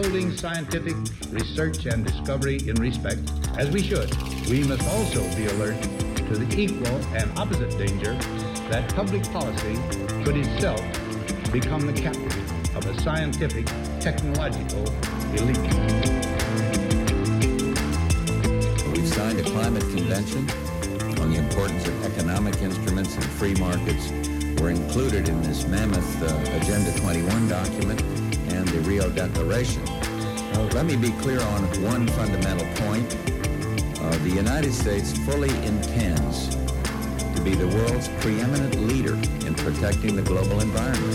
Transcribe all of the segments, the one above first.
upholding scientific research and discovery in respect, as we should, we must also be alert to the equal and opposite danger that public policy could itself become the captive of a scientific, technological elite. We've signed a climate convention on the importance of economic instruments and free markets. Were included in this mammoth uh, Agenda 21 document the Rio Declaration. Now, let me be clear on one fundamental point. Uh, the United States fully intends to be the world's preeminent leader in protecting the global environment.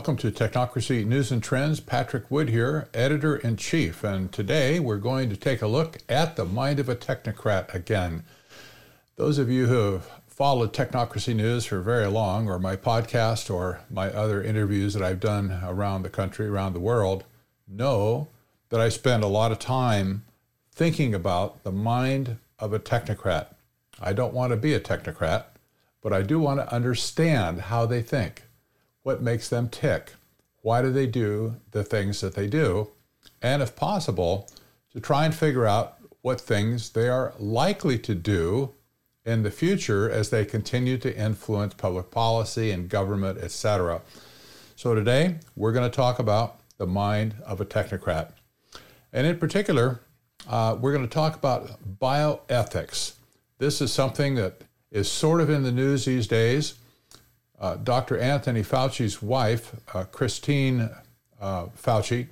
Welcome to Technocracy News and Trends. Patrick Wood here, editor in chief. And today we're going to take a look at the mind of a technocrat again. Those of you who have followed Technocracy News for very long, or my podcast, or my other interviews that I've done around the country, around the world, know that I spend a lot of time thinking about the mind of a technocrat. I don't want to be a technocrat, but I do want to understand how they think, what makes them tick, why do they do the things that they do, and if possible, to try and figure out what things they are likely to do in the future as they continue to influence public policy and government, etc. So today we're going to talk about the mind of a technocrat. And in particular, uh, we're going to talk about bioethics. This is something that is sort of in the news these days. Uh, Dr. Anthony Fauci's wife, uh, Christine uh, Fauci,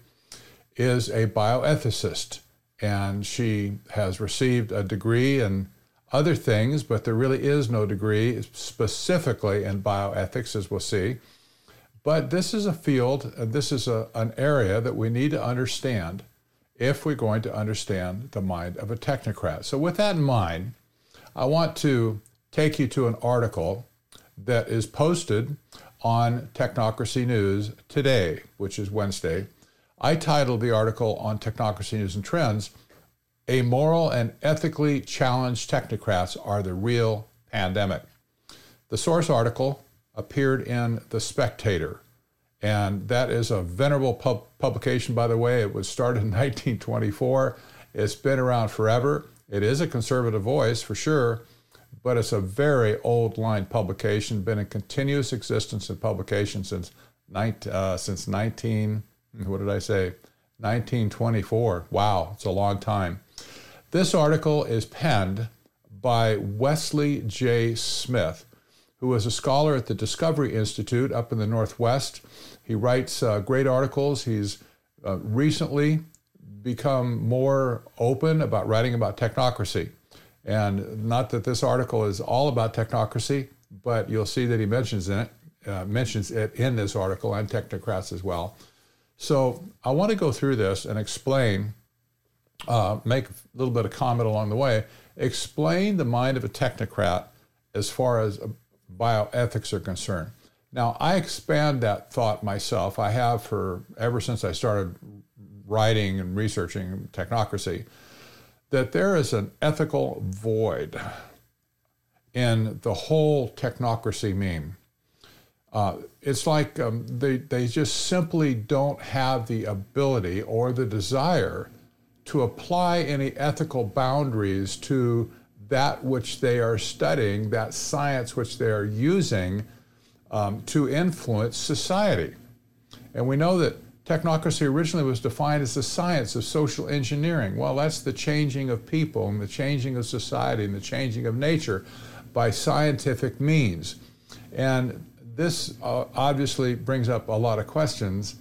is a bioethicist, and she has received a degree in other things, but there really is no degree specifically in bioethics, as we'll see. But this is a field, uh, this is a, an area that we need to understand if we're going to understand the mind of a technocrat. So, with that in mind, I want to take you to an article that is posted on Technocracy News today, which is Wednesday. I titled the article on Technocracy News and Trends A Moral and ethically challenged technocrats are the real pandemic. The source article appeared in The Spectator, and that is a venerable pub- publication, by the way. It was started in 1924. It's been around forever. It is a conservative voice for sure, but it's a very old line publication, been in continuous existence in publication since, uh, since 19, what did I say? 1924. Wow, it's a long time. This article is penned by Wesley J. Smith, who is a scholar at the Discovery Institute up in the Northwest. He writes uh, great articles. He's uh, recently become more open about writing about technocracy. And not that this article is all about technocracy, but you'll see that he mentions it, uh, mentions it in this article and technocrats as well. So I want to go through this and explain uh, make a little bit of comment along the way, explain the mind of a technocrat as far as bioethics are concerned. Now, I expand that thought myself. I have for ever since I started writing and researching technocracy, that there is an ethical void in the whole technocracy meme. Uh, it's like um, they, they just simply don't have the ability or the desire to apply any ethical boundaries to that which they are studying, that science which they are using um, to influence society. And we know that technocracy originally was defined as the science of social engineering. Well, that's the changing of people and the changing of society and the changing of nature by scientific means. And this uh, obviously brings up a lot of questions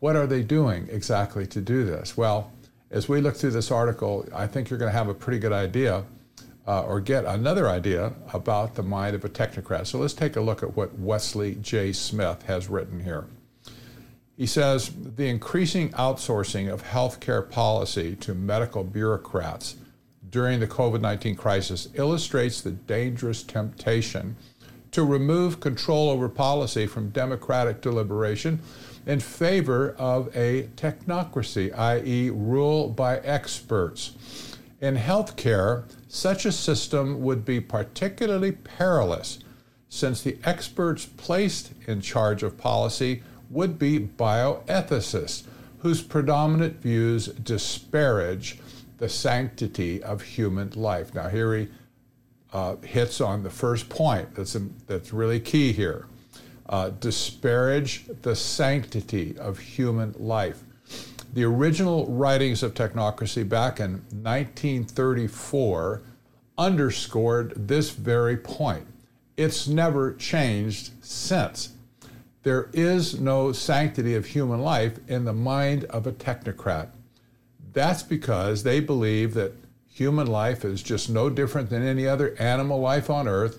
what are they doing exactly to do this? Well, as we look through this article, I think you're going to have a pretty good idea uh, or get another idea about the mind of a technocrat. So let's take a look at what Wesley J. Smith has written here. He says the increasing outsourcing of healthcare policy to medical bureaucrats during the COVID 19 crisis illustrates the dangerous temptation to remove control over policy from democratic deliberation in favor of a technocracy, i.e., rule by experts. In healthcare, such a system would be particularly perilous since the experts placed in charge of policy would be bioethicists whose predominant views disparage the sanctity of human life. Now, here he uh, hits on the first point that's, that's really key here uh, disparage the sanctity of human life. The original writings of technocracy back in 1934 underscored this very point. It's never changed since. There is no sanctity of human life in the mind of a technocrat. That's because they believe that human life is just no different than any other animal life on earth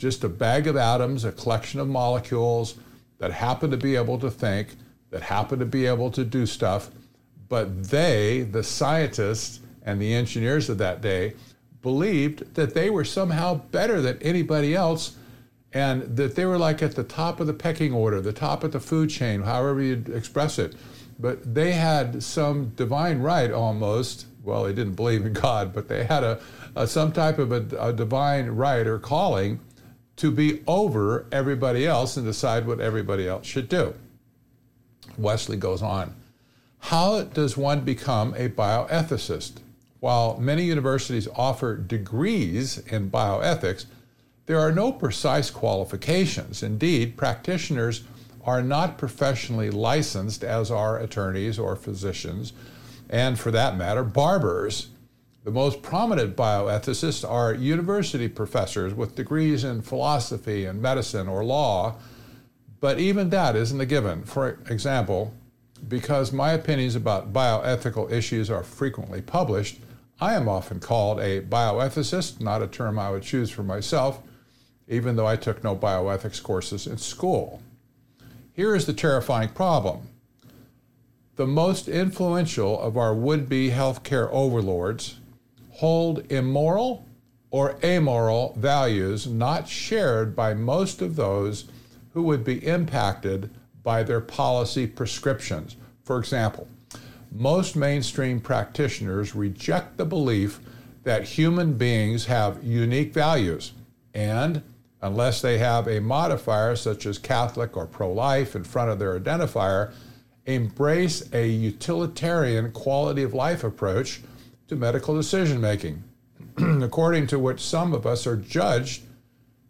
just a bag of atoms, a collection of molecules that happen to be able to think, that happen to be able to do stuff. But they, the scientists and the engineers of that day, believed that they were somehow better than anybody else and that they were like at the top of the pecking order, the top of the food chain, however you'd express it. But they had some divine right almost. Well, they didn't believe in God, but they had a, a some type of a, a divine right or calling to be over everybody else and decide what everybody else should do. Wesley goes on. How does one become a bioethicist? While many universities offer degrees in bioethics, there are no precise qualifications. Indeed, practitioners are not professionally licensed, as are attorneys or physicians, and for that matter, barbers. The most prominent bioethicists are university professors with degrees in philosophy and medicine or law, but even that isn't a given. For example, because my opinions about bioethical issues are frequently published, I am often called a bioethicist, not a term I would choose for myself, even though I took no bioethics courses in school. Here is the terrifying problem. The most influential of our would be healthcare overlords hold immoral or amoral values not shared by most of those who would be impacted by their policy prescriptions. For example, most mainstream practitioners reject the belief that human beings have unique values, and unless they have a modifier such as Catholic or pro life in front of their identifier, embrace a utilitarian quality of life approach to medical decision making, according to which some of us are judged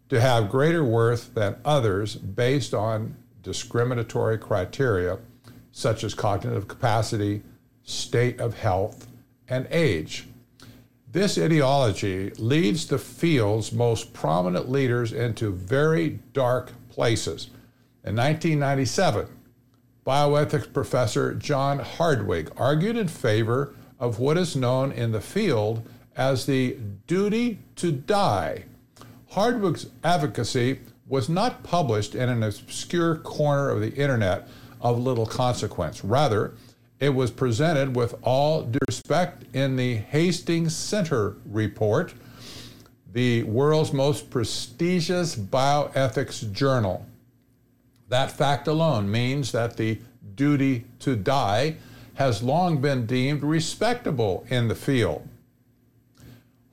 to have greater worth than others based on discriminatory criteria such as cognitive capacity, state of health, and age. This ideology leads the field's most prominent leaders into very dark places. In 1997, bioethics professor John Hardwig argued in favor of what is known in the field as the duty to die. Hardwig's advocacy was not published in an obscure corner of the internet of little consequence. Rather, it was presented with all due respect in the Hastings Center report, the world's most prestigious bioethics journal. That fact alone means that the duty to die has long been deemed respectable in the field.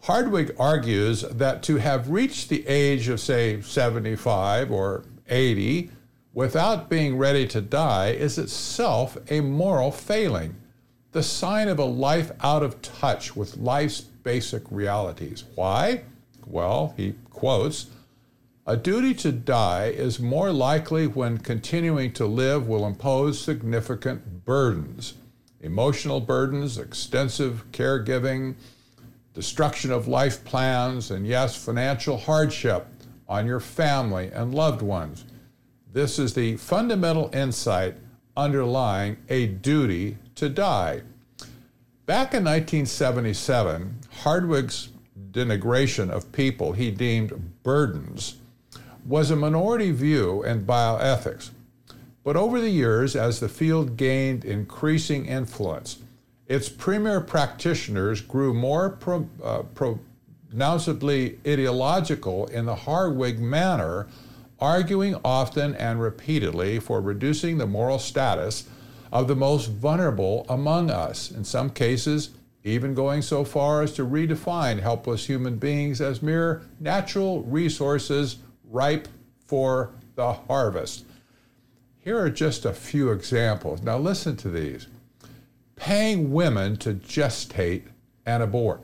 Hardwig argues that to have reached the age of, say, 75 or 80 without being ready to die is itself a moral failing, the sign of a life out of touch with life's basic realities. Why? Well, he quotes, a duty to die is more likely when continuing to live will impose significant burdens emotional burdens, extensive caregiving, destruction of life plans, and yes, financial hardship on your family and loved ones. This is the fundamental insight underlying a duty to die. Back in 1977, Hardwig's denigration of people he deemed burdens was a minority view in bioethics. But over the years, as the field gained increasing influence, its premier practitioners grew more pro, uh, pronouncedly ideological in the Hardwig manner arguing often and repeatedly for reducing the moral status of the most vulnerable among us, in some cases, even going so far as to redefine helpless human beings as mere natural resources ripe for the harvest. Here are just a few examples. Now, listen to these paying women to gestate and abort.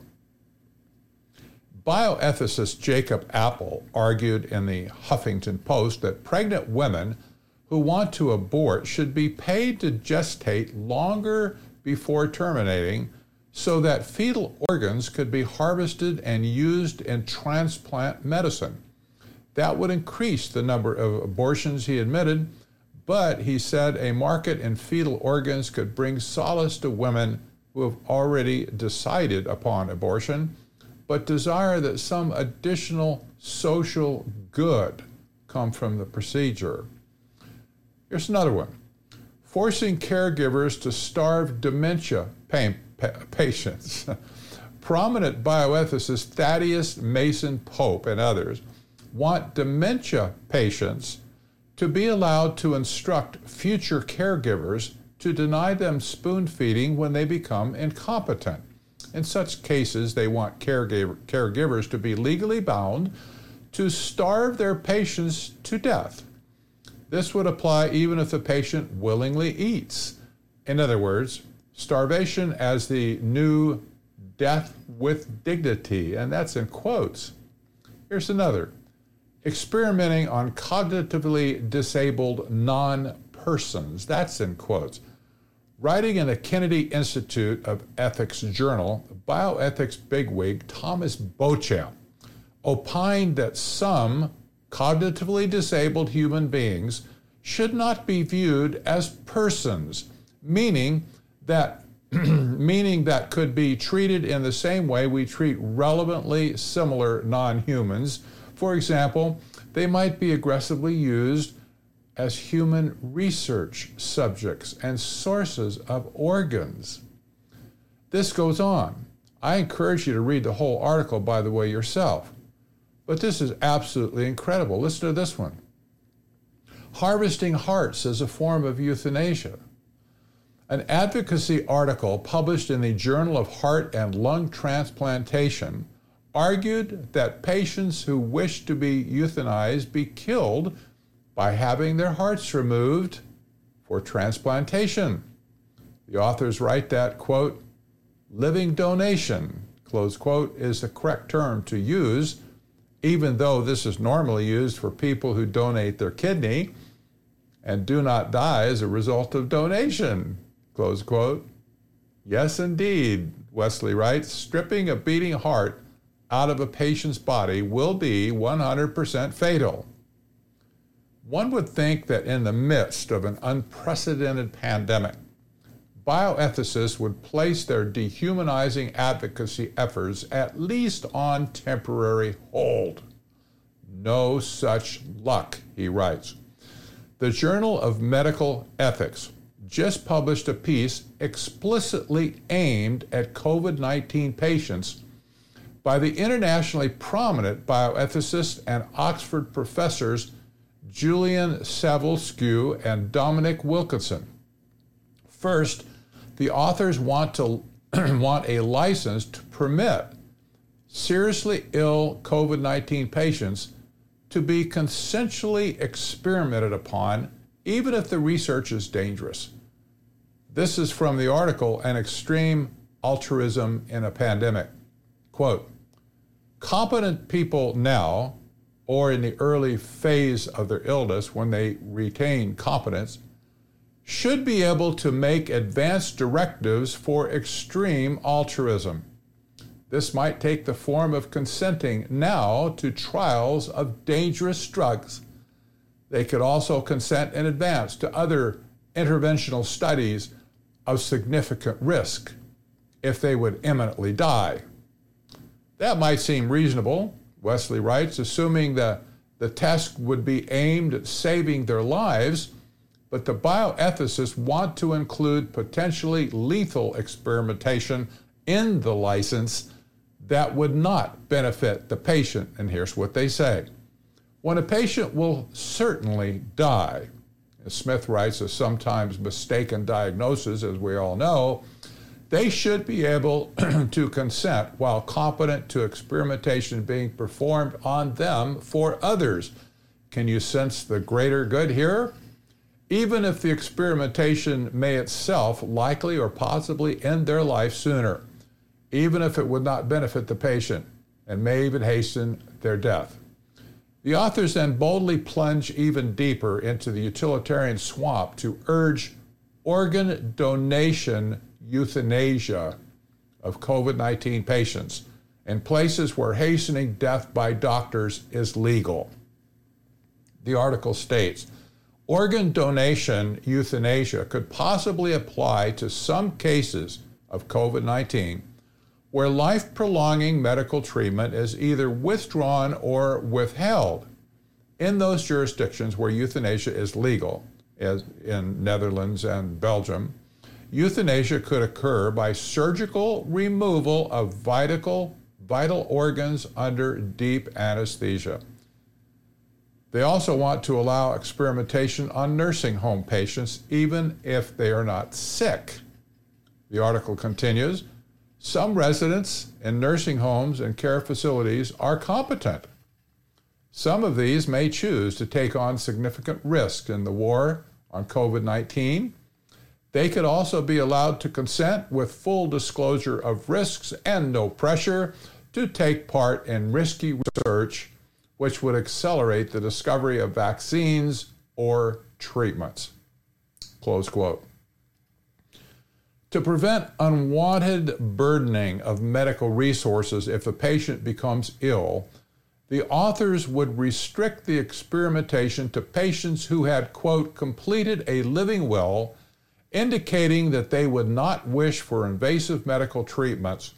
Bioethicist Jacob Appel argued in the Huffington Post that pregnant women who want to abort should be paid to gestate longer before terminating so that fetal organs could be harvested and used in transplant medicine. That would increase the number of abortions, he admitted, but he said a market in fetal organs could bring solace to women who have already decided upon abortion, but desire that some additional social good come from the procedure. Here's another one forcing caregivers to starve dementia pain, pa- patients. Prominent bioethicist Thaddeus Mason Pope and others want dementia patients to be allowed to instruct future caregivers to deny them spoon feeding when they become incompetent. In such cases, they want caregiver, caregivers to be legally bound to starve their patients to death. This would apply even if the patient willingly eats. In other words, starvation as the new death with dignity, and that's in quotes. Here's another experimenting on cognitively disabled non persons. That's in quotes. Writing in the Kennedy Institute of Ethics Journal, bioethics bigwig Thomas Beauchamp opined that some cognitively disabled human beings should not be viewed as persons, meaning that meaning that could be treated in the same way we treat relevantly similar non-humans. For example, they might be aggressively used as human research subjects and sources of organs. This goes on. I encourage you to read the whole article, by the way, yourself. But this is absolutely incredible. Listen to this one Harvesting Hearts as a Form of Euthanasia. An advocacy article published in the Journal of Heart and Lung Transplantation argued that patients who wish to be euthanized be killed by having their hearts removed for transplantation. The authors write that, quote, living donation, close quote, is the correct term to use, even though this is normally used for people who donate their kidney and do not die as a result of donation, close quote. Yes, indeed, Wesley writes, stripping a beating heart out of a patient's body will be 100% fatal. One would think that in the midst of an unprecedented pandemic, bioethicists would place their dehumanizing advocacy efforts at least on temporary hold. No such luck, he writes. The Journal of Medical Ethics just published a piece explicitly aimed at COVID 19 patients by the internationally prominent bioethicist and Oxford professors Julian Savulescu and Dominic Wilkinson. First, the authors want to want a license to permit seriously ill COVID 19 patients to be consensually experimented upon, even if the research is dangerous. This is from the article An Extreme Altruism in a Pandemic. Quote Competent people now, or in the early phase of their illness when they retain competence, should be able to make advanced directives for extreme altruism. This might take the form of consenting now to trials of dangerous drugs. They could also consent in advance to other interventional studies of significant risk if they would imminently die. That might seem reasonable, Wesley writes, assuming that the test would be aimed at saving their lives, but the bioethicists want to include potentially lethal experimentation in the license that would not benefit the patient. And here's what they say when a patient will certainly die. As Smith writes, a sometimes mistaken diagnosis, as we all know, they should be able to consent while competent to experimentation being performed on them for others. Can you sense the greater good here? Even if the experimentation may itself likely or possibly end their life sooner, even if it would not benefit the patient and may even hasten their death. The authors then boldly plunge even deeper into the utilitarian swamp to urge organ donation euthanasia of COVID 19 patients in places where hastening death by doctors is legal. The article states organ donation euthanasia could possibly apply to some cases of COVID 19 where life prolonging medical treatment is either withdrawn or withheld. In those jurisdictions where euthanasia is legal, as in Netherlands and Belgium, euthanasia could occur by surgical removal of vital, vital organs under deep anesthesia. They also want to allow experimentation on nursing home patients, even if they are not sick. The article continues some residents in nursing homes and care facilities are competent. Some of these may choose to take on significant risk in the war on COVID 19. They could also be allowed to consent with full disclosure of risks and no pressure to take part in risky research, which would accelerate the discovery of vaccines or treatments. Close quote. To prevent unwanted burdening of medical resources if a patient becomes ill, the authors would restrict the experimentation to patients who had, quote, completed a living will, indicating that they would not wish for invasive medical treatments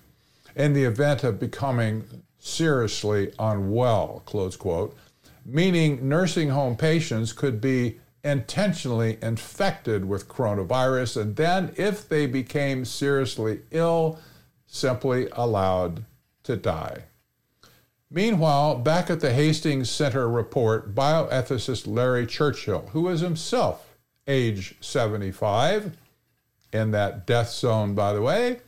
in the event of becoming seriously unwell, close quote, meaning nursing home patients could be intentionally infected with coronavirus, and then, if they became seriously ill, simply allowed to die. Meanwhile, back at the Hastings Center report, bioethicist Larry Churchill, who is himself age 75, in that death zone, by the way,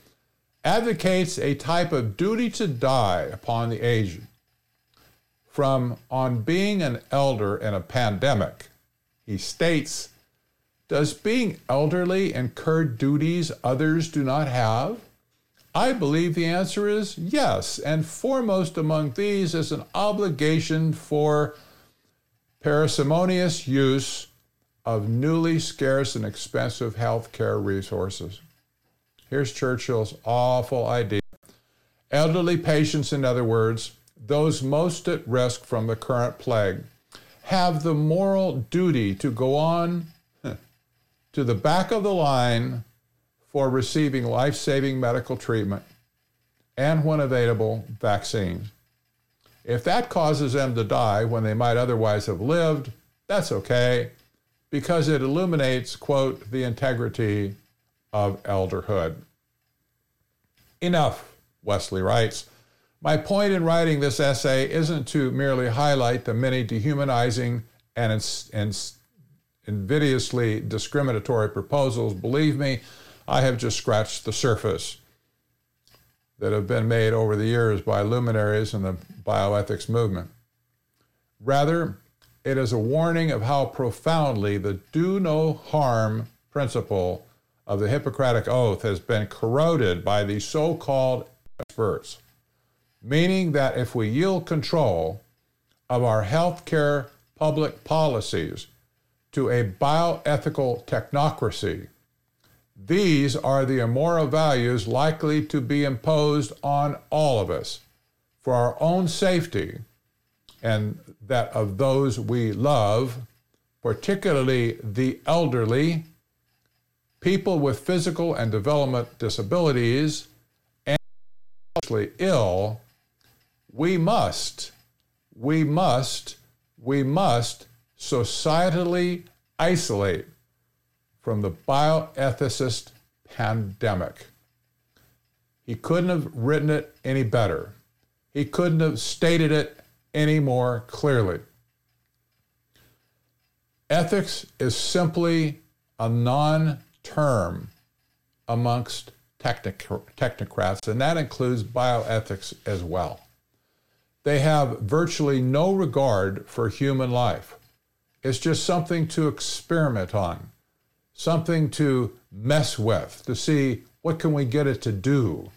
advocates a type of duty to die upon the aged. From on being an elder in a pandemic, he states, Does being elderly incur duties others do not have? I believe the answer is yes, and foremost among these is an obligation for parsimonious use of newly scarce and expensive health care resources. Here's Churchill's awful idea. Elderly patients, in other words, those most at risk from the current plague, have the moral duty to go on to the back of the line for receiving life saving medical treatment and, when available, vaccines. If that causes them to die when they might otherwise have lived, that's okay because it illuminates, quote, the integrity of elderhood. Enough, Wesley writes. My point in writing this essay isn't to merely highlight the many dehumanizing and, and invidiously discriminatory proposals. Believe me, I have just scratched the surface that have been made over the years by luminaries in the bioethics movement. Rather, it is a warning of how profoundly the do no harm principle of the Hippocratic Oath has been corroded by the so called experts meaning that if we yield control of our healthcare public policies to a bioethical technocracy, these are the immoral values likely to be imposed on all of us for our own safety and that of those we love, particularly the elderly, people with physical and development disabilities, and socially ill we must, we must, we must societally isolate from the bioethicist pandemic. He couldn't have written it any better. He couldn't have stated it any more clearly. Ethics is simply a non term amongst technocrats, and that includes bioethics as well. They have virtually no regard for human life. It's just something to experiment on, something to mess with, to see what can we get it to do.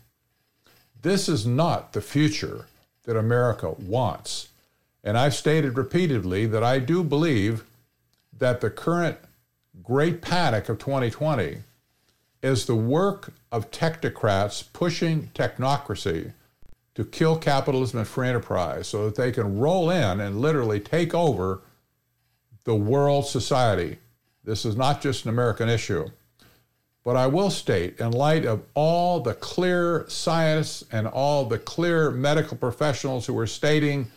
This is not the future that America wants. And I've stated repeatedly that I do believe that the current great panic of 2020 is the work of technocrats pushing technocracy to kill capitalism and free enterprise so that they can roll in and literally take over the world society. This is not just an American issue. But I will state, in light of all the clear science and all the clear medical professionals who are stating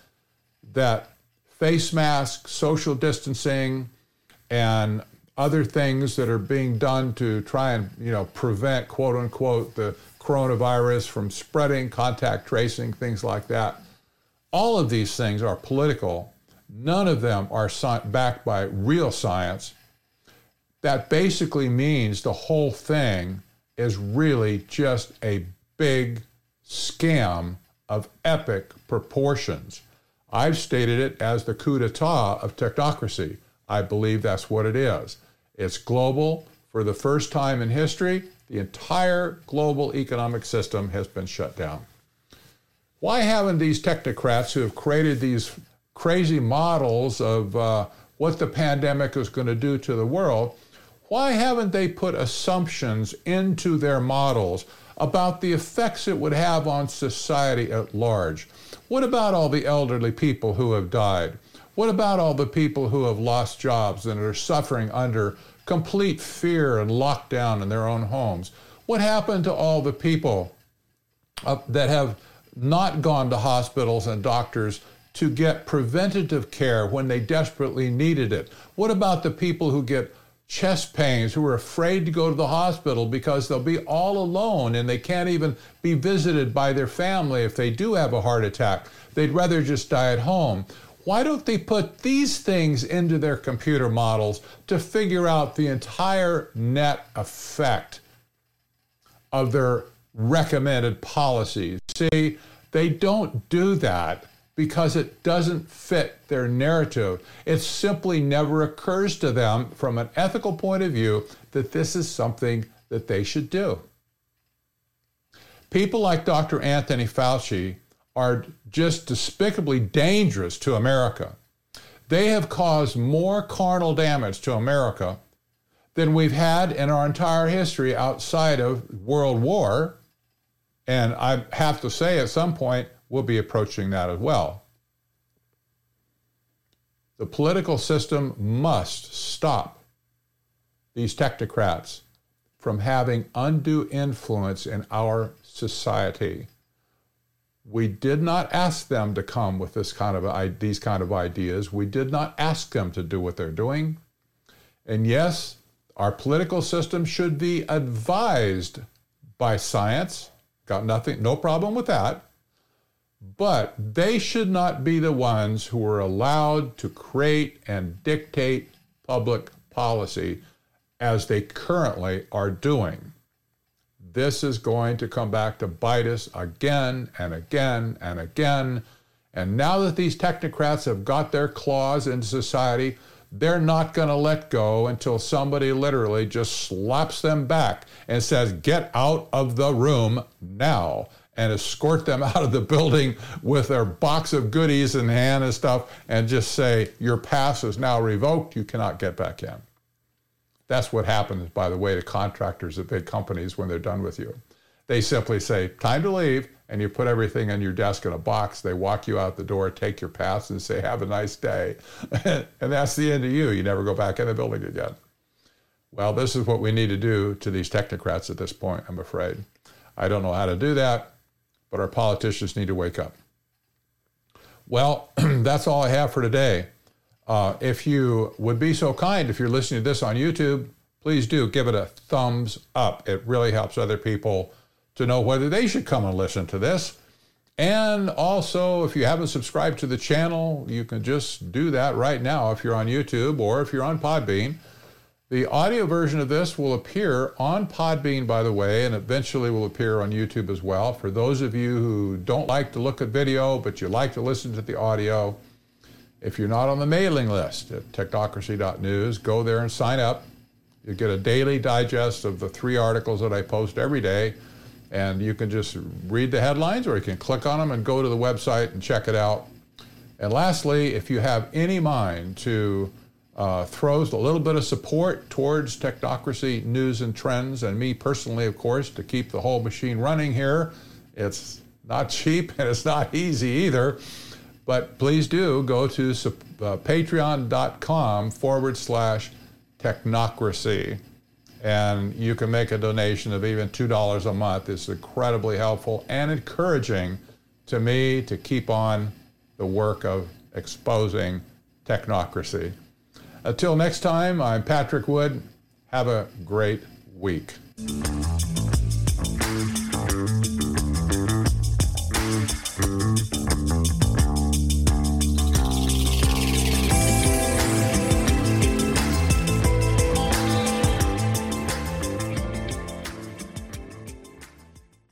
that face masks, social distancing, and other things that are being done to try and you know prevent quote unquote the coronavirus from spreading, contact tracing, things like that. All of these things are political. None of them are backed by real science. That basically means the whole thing is really just a big scam of epic proportions. I've stated it as the coup d'etat of technocracy. I believe that's what it is. It's global. For the first time in history, the entire global economic system has been shut down. Why haven't these technocrats who have created these crazy models of uh, what the pandemic is going to do to the world, why haven't they put assumptions into their models about the effects it would have on society at large? What about all the elderly people who have died? What about all the people who have lost jobs and are suffering under complete fear and lockdown in their own homes? What happened to all the people uh, that have not gone to hospitals and doctors to get preventative care when they desperately needed it? What about the people who get chest pains who are afraid to go to the hospital because they'll be all alone and they can't even be visited by their family if they do have a heart attack? They'd rather just die at home. Why don't they put these things into their computer models to figure out the entire net effect of their recommended policies? See, they don't do that because it doesn't fit their narrative. It simply never occurs to them from an ethical point of view that this is something that they should do. People like Dr. Anthony Fauci are just despicably dangerous to America. They have caused more carnal damage to America than we've had in our entire history outside of World War. And I have to say, at some point, we'll be approaching that as well. The political system must stop these technocrats from having undue influence in our society. We did not ask them to come with this kind of these kind of ideas. We did not ask them to do what they're doing. And yes, our political system should be advised by science. Got nothing, no problem with that. But they should not be the ones who are allowed to create and dictate public policy as they currently are doing this is going to come back to bite us again and again and again. And now that these technocrats have got their claws into society, they're not going to let go until somebody literally just slaps them back and says, Get out of the room now, and escort them out of the building with their box of goodies in hand and stuff, and just say, Your pass is now revoked. You cannot get back in. That's what happens, by the way, to contractors at big companies when they're done with you. They simply say, time to leave, and you put everything on your desk in a box. They walk you out the door, take your pass, and say, have a nice day. and that's the end of you. You never go back in the building again. Well, this is what we need to do to these technocrats at this point, I'm afraid. I don't know how to do that, but our politicians need to wake up. Well, that's all I have for today. Uh, if you would be so kind, if you're listening to this on YouTube, please do give it a thumbs up. It really helps other people to know whether they should come and listen to this. And also, if you haven't subscribed to the channel, you can just do that right now if you're on YouTube or if you're on Podbean. The audio version of this will appear on Podbean, by the way, and eventually will appear on YouTube as well. For those of you who don't like to look at video, but you like to listen to the audio, if you're not on the mailing list at technocracy.news, go there and sign up. You get a daily digest of the three articles that I post every day, and you can just read the headlines or you can click on them and go to the website and check it out. And lastly, if you have any mind to uh, throws a little bit of support towards technocracy news and trends, and me personally, of course, to keep the whole machine running here. It's not cheap and it's not easy either, but please do go to uh, patreon.com forward slash technocracy. And you can make a donation of even $2 a month. It's incredibly helpful and encouraging to me to keep on the work of exposing technocracy. Until next time, I'm Patrick Wood. Have a great week.